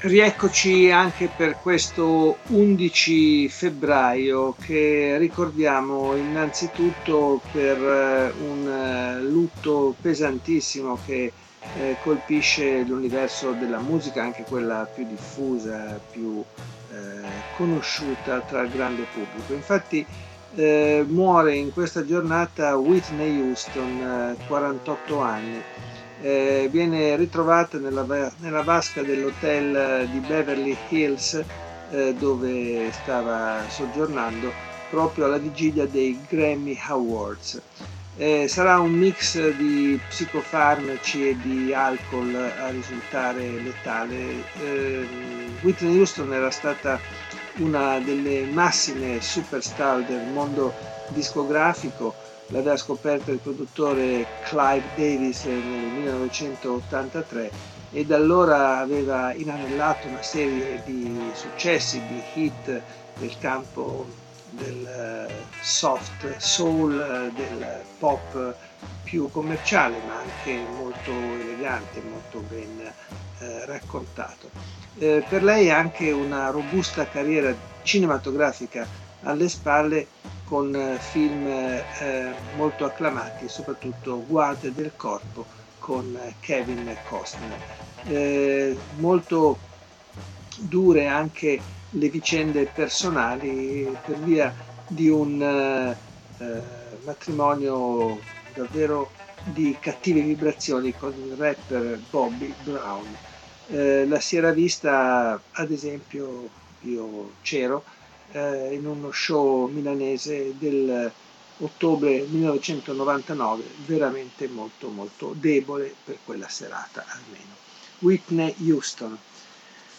Rieccoci anche per questo 11 febbraio che ricordiamo innanzitutto per eh, un eh, lutto pesantissimo che eh, colpisce l'universo della musica, anche quella più diffusa, più conosciuta tra il grande pubblico. Infatti muore in questa giornata Whitney Houston, 48 anni eh, viene ritrovata nella, nella vasca dell'hotel di Beverly Hills eh, dove stava soggiornando proprio alla vigilia dei Grammy Awards. Eh, sarà un mix di psicofarmaci e di alcol a risultare letale. Eh, Whitney Houston era stata una delle massime superstar del mondo discografico, l'aveva scoperta il produttore Clive Davis nel 1983 e da allora aveva inanellato una serie di successi, di hit nel campo del eh, soft soul, eh, del pop più commerciale ma anche molto elegante, molto ben eh, raccontato. Eh, per lei anche una robusta carriera cinematografica alle spalle con eh, film eh, molto acclamati, soprattutto Guardie del corpo con eh, Kevin Costner. Eh, molto dure anche le vicende personali per via di un eh, eh, matrimonio davvero di cattive vibrazioni con il rapper Bobby Brown. la si era vista, ad esempio, io c'ero, eh, in uno show milanese del ottobre 1999, veramente molto molto debole per quella serata almeno. Whitney Houston.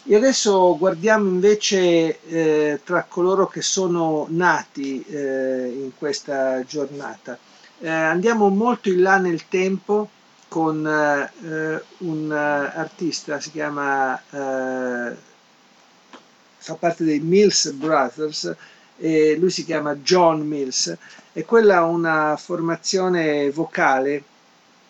E adesso guardiamo invece eh, tra coloro che sono nati eh, in questa giornata. Eh, andiamo molto in là nel tempo con eh, un artista, si chiama eh, fa parte dei Mills Brothers, e lui si chiama John Mills, e quella è una formazione vocale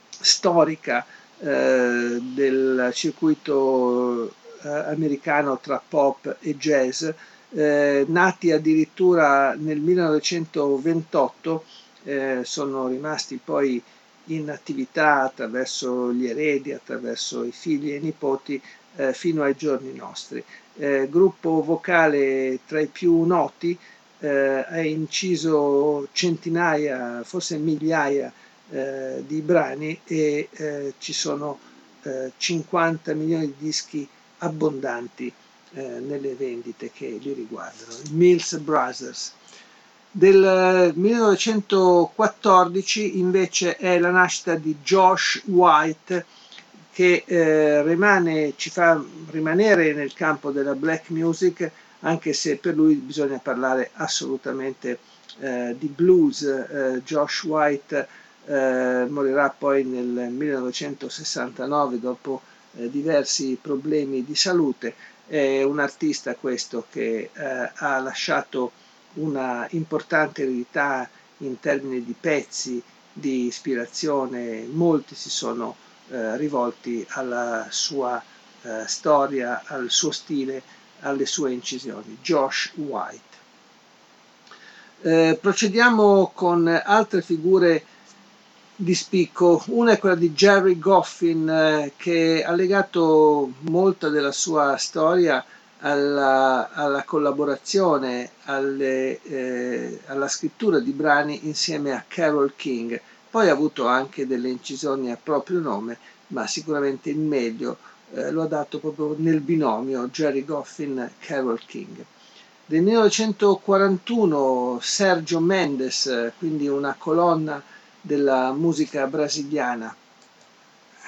storica eh, del circuito eh, americano tra pop e jazz, eh, nati addirittura nel 1928, eh, sono rimasti poi in attività attraverso gli eredi, attraverso i figli e i nipoti eh, fino ai giorni nostri eh, gruppo vocale tra i più noti, eh, ha inciso centinaia, forse migliaia eh, di brani e eh, ci sono 50 eh, milioni di dischi abbondanti eh, nelle vendite che li riguardano. Mills Brothers. Del 1914 invece è la nascita di Josh White, che eh, rimane, ci fa rimanere nel campo della black music, anche se per lui bisogna parlare assolutamente eh, di blues. Eh, Josh White eh, morirà poi nel 1969 dopo eh, diversi problemi di salute. È un artista questo che eh, ha lasciato una importante eredità in termini di pezzi, di ispirazione, molti si sono eh, rivolti alla sua eh, storia, al suo stile, alle sue incisioni. Josh White. Eh, procediamo con altre figure di spicco. Una è quella di Jerry Goffin eh, che ha legato molta della sua storia alla, alla collaborazione, alle, eh, alla scrittura di brani insieme a Carol King. Poi ha avuto anche delle incisioni a proprio nome, ma sicuramente il meglio eh, lo ha dato proprio nel binomio Jerry Goffin-Carol King. Del 1941 Sergio Mendes, quindi una colonna della musica brasiliana,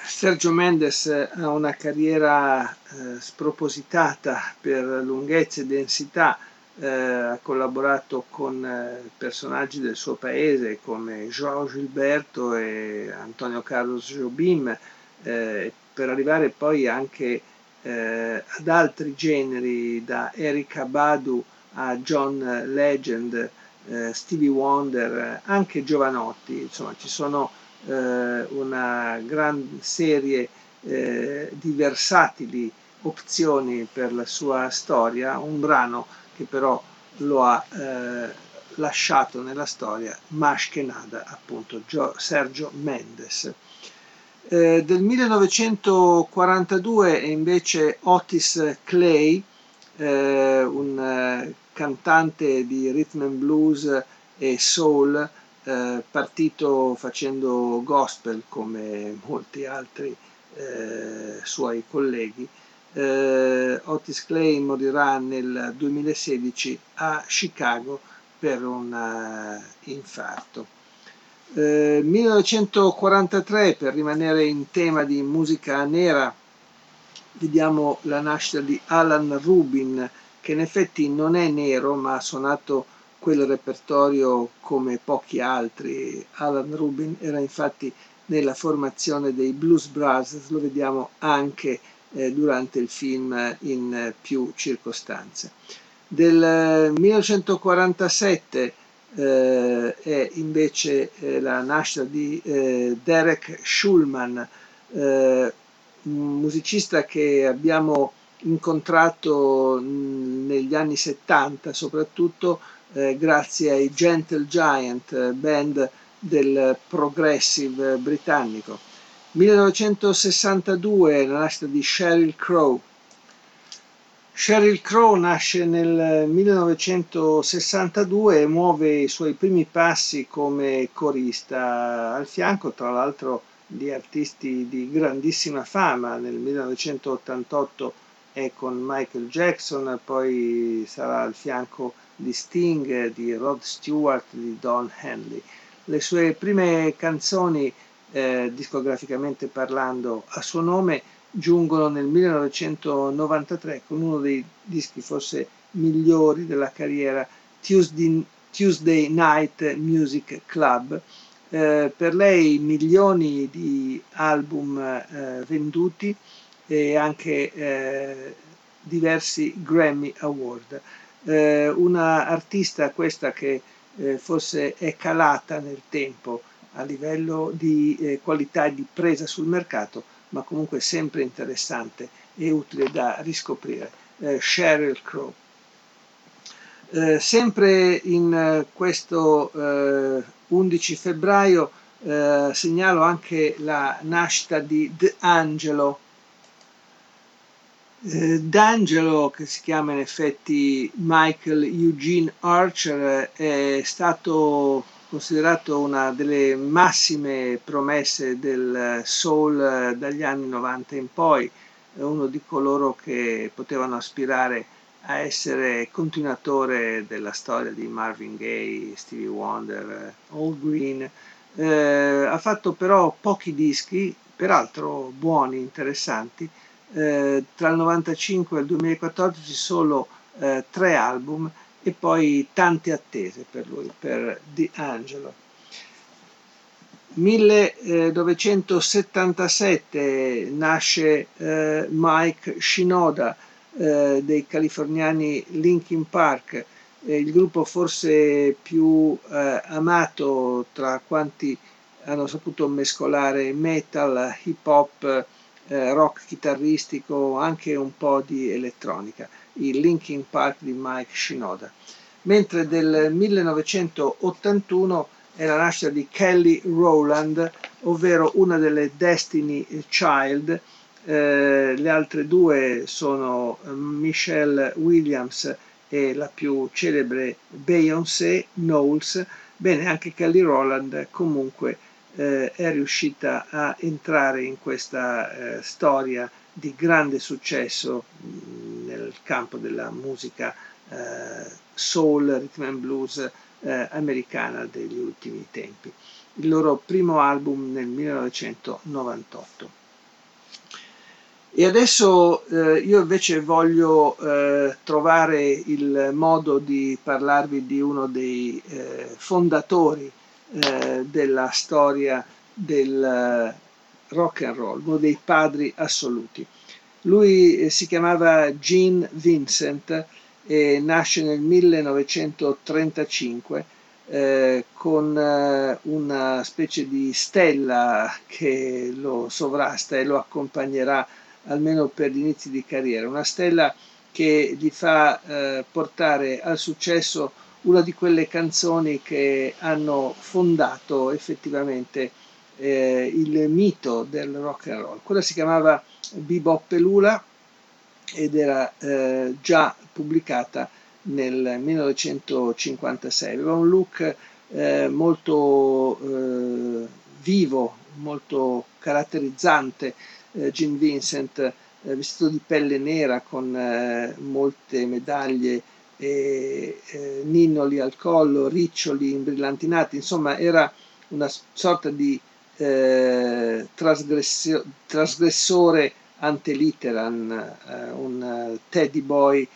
Sergio Mendes ha una carriera eh, spropositata per lunghezza e densità, eh, ha collaborato con eh, personaggi del suo paese come João Gilberto e Antonio Carlos Jobim, eh, per arrivare poi anche eh, ad altri generi, da Erika Badu a John Legend, eh, Stevie Wonder, anche Giovanotti, insomma ci sono eh, una gran serie di versatili opzioni per la sua storia, un brano che però lo ha eh, lasciato nella storia Mashkenada, appunto Gio, Sergio Mendes. Eh, del 1942 è invece Otis Clay, eh, un eh, cantante di rhythm and blues e soul, eh, partito facendo gospel come molti altri eh, suoi colleghi. Eh, Otis Clay morirà nel 2016 a Chicago per un uh, infarto. 1943, eh, per rimanere in tema di musica nera, vediamo la nascita di Alan Rubin, che in effetti non è nero, ma ha suonato quel repertorio come pochi altri. Alan Rubin era infatti nella formazione dei Blues Brothers, lo vediamo anche eh, durante il film in più circostanze. Del 1947 eh, è invece eh, la nascita di eh, Derek Schulman, eh, un musicista che abbiamo incontrato negli anni 70 soprattutto eh, grazie ai Gentle Giant, eh, band del progressive britannico. 1962 la nascita di Sheryl Crow. Sheryl Crow nasce nel 1962 e muove i suoi primi passi come corista, al fianco tra l'altro di artisti di grandissima fama. Nel 1988 è con Michael Jackson, poi sarà al fianco di Sting, di Rod Stewart, di Don Henley. Le sue prime canzoni, eh, discograficamente parlando, a suo nome giungono nel 1993 con uno dei dischi forse migliori della carriera, Tuesday, Tuesday Night Music Club. Eh, per lei milioni di album eh, venduti e anche eh, diversi Grammy Award eh, una artista questa che eh, forse è calata nel tempo a livello di eh, qualità di presa sul mercato, ma comunque sempre interessante e utile da riscoprire. Eh, Sheryl Crow. Eh, sempre in eh, questo 11 febbraio segnalo anche la nascita di D'Angelo, eh, D'Angelo, che si chiama in effetti Michael Eugene Archer, è stato considerato una delle massime promesse del soul dagli anni 90 in poi, uno di coloro che potevano aspirare a essere continuatore della storia di Marvin Gaye, Stevie Wonder, All Green. Eh, ha fatto però pochi dischi, peraltro buoni, interessanti, eh, tra il 95 e il 2014 solo eh, tre album e poi tante attese per lui, per D'Angelo. 1977 nasce eh, Mike Shinoda eh, dei californiani Linkin Park, eh, il gruppo forse più eh, amato tra quanti hanno saputo mescolare metal, hip hop, eh, rock chitarristico, anche un po' di elettronica, il Linkin Park di Mike Shinoda. Mentre del 1981 è la nascita di Kelly Rowland, ovvero una delle Destiny Child. Eh, le altre due sono Michelle Williams e la più celebre Beyoncé Knowles. Bene, anche Kelly Rowland comunque eh, è riuscita a entrare in questa eh, storia di grande successo campo della musica eh, soul, rhythm and blues eh, americana degli ultimi tempi. Il loro primo album nel 1998. E adesso eh, io invece voglio eh, trovare il modo di parlarvi di uno dei eh, fondatori eh, della storia del rock and roll, uno dei padri assoluti. Lui eh, si chiamava Gene Vincent e nasce nel 1935 eh, con eh, una specie di stella che lo sovrasta e lo accompagnerà almeno per gli inizi di carriera, una stella che gli fa eh, portare al successo una di quelle canzoni che hanno fondato effettivamente eh, il mito del rock and roll. Quella si chiamava Bebop Pelula ed era eh, già pubblicata nel 1956. Aveva un look eh, molto eh, vivo, molto caratterizzante, eh, Jim Vincent, eh, vestito di pelle nera con eh, molte medaglie e eh, ninnoli al collo, riccioli imbrillantinati, insomma era una sorta di trasgressore ante litteram, un teddy boy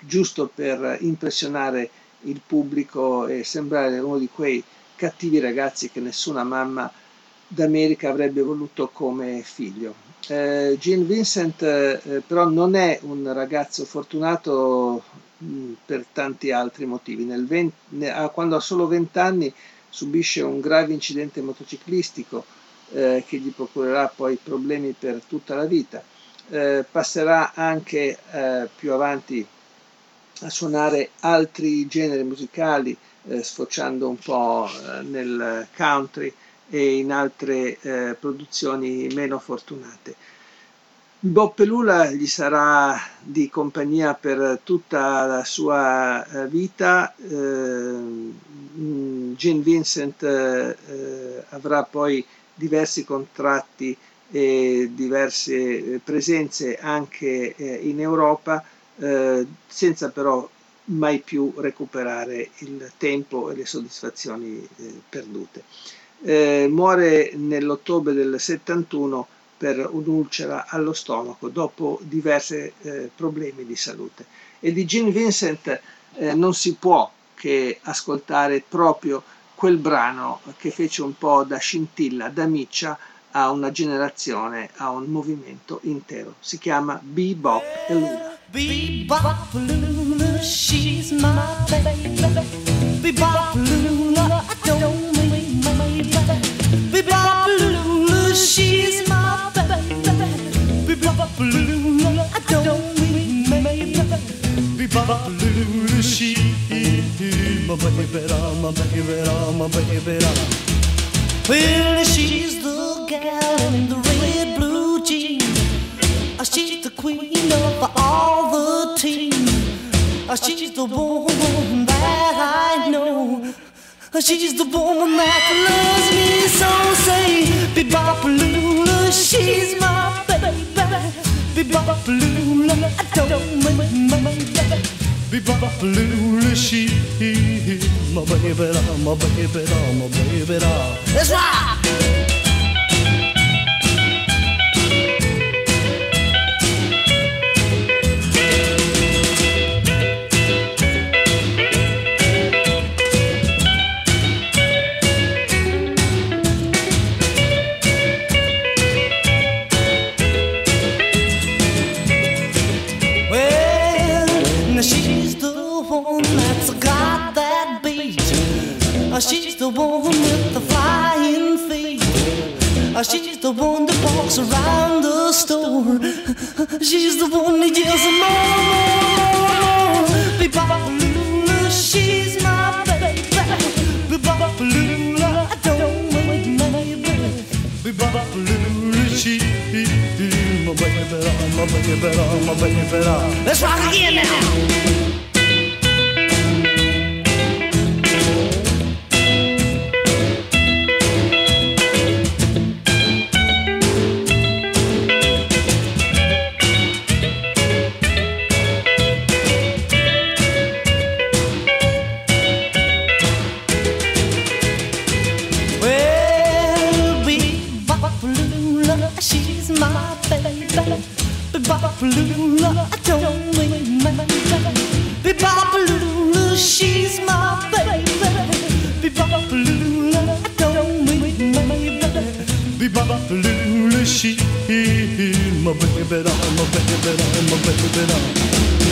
giusto per impressionare il pubblico e sembrare uno di quei cattivi ragazzi che nessuna mamma d'America avrebbe voluto come figlio. Eh, Gene Vincent eh, però non è un ragazzo fortunato mh, mm, per tanti altri motivi. 20, ne, quando ha solo 20 anni subisce un grave incidente motociclistico eh, che gli procurerà poi problemi per tutta la vita. Eh, passerà anche eh, più avanti a suonare altri generi musicali, eh, sfociando un po' eh, nel country e in altre eh, produzioni meno fortunate. Bob Pelula gli sarà di compagnia per tutta la sua eh, vita. Eh, Gene Vincent eh, avrà poi diversi contratti e diverse presenze anche in Europa senza però mai più recuperare il tempo e le soddisfazioni perdute. Muore nell'ottobre del 71 per un'ulcera allo stomaco dopo diversi eh, problemi di salute. E di Gene Vincent eh, non si può che ascoltare proprio quel brano che fece un po' da scintilla, da miccia a una generazione, a un movimento intero. Si chiama Bebop e Lula. Bebop Lula, she's my baby. Bebop Lula, I don't mean my baby. Baby, my baby, my baby. Well, she's the gal in the red blue jeans. Ah, she's the queen of all the team. Ah, she's the woman that I know. Ah, she's the woman that loves me so. Say, Bebopalula, she's my baby. Bebopalula, I don't mind my baby. Bebopalula, she's my baby, my baby, my baby. Let's rock! Let's rock again now. Bebopalula, don't mean my baby. Bebopalula, she's my baby. Bebopalula, don't mean my baby. Bebopalula, she's my baby, my baby, my baby, my baby.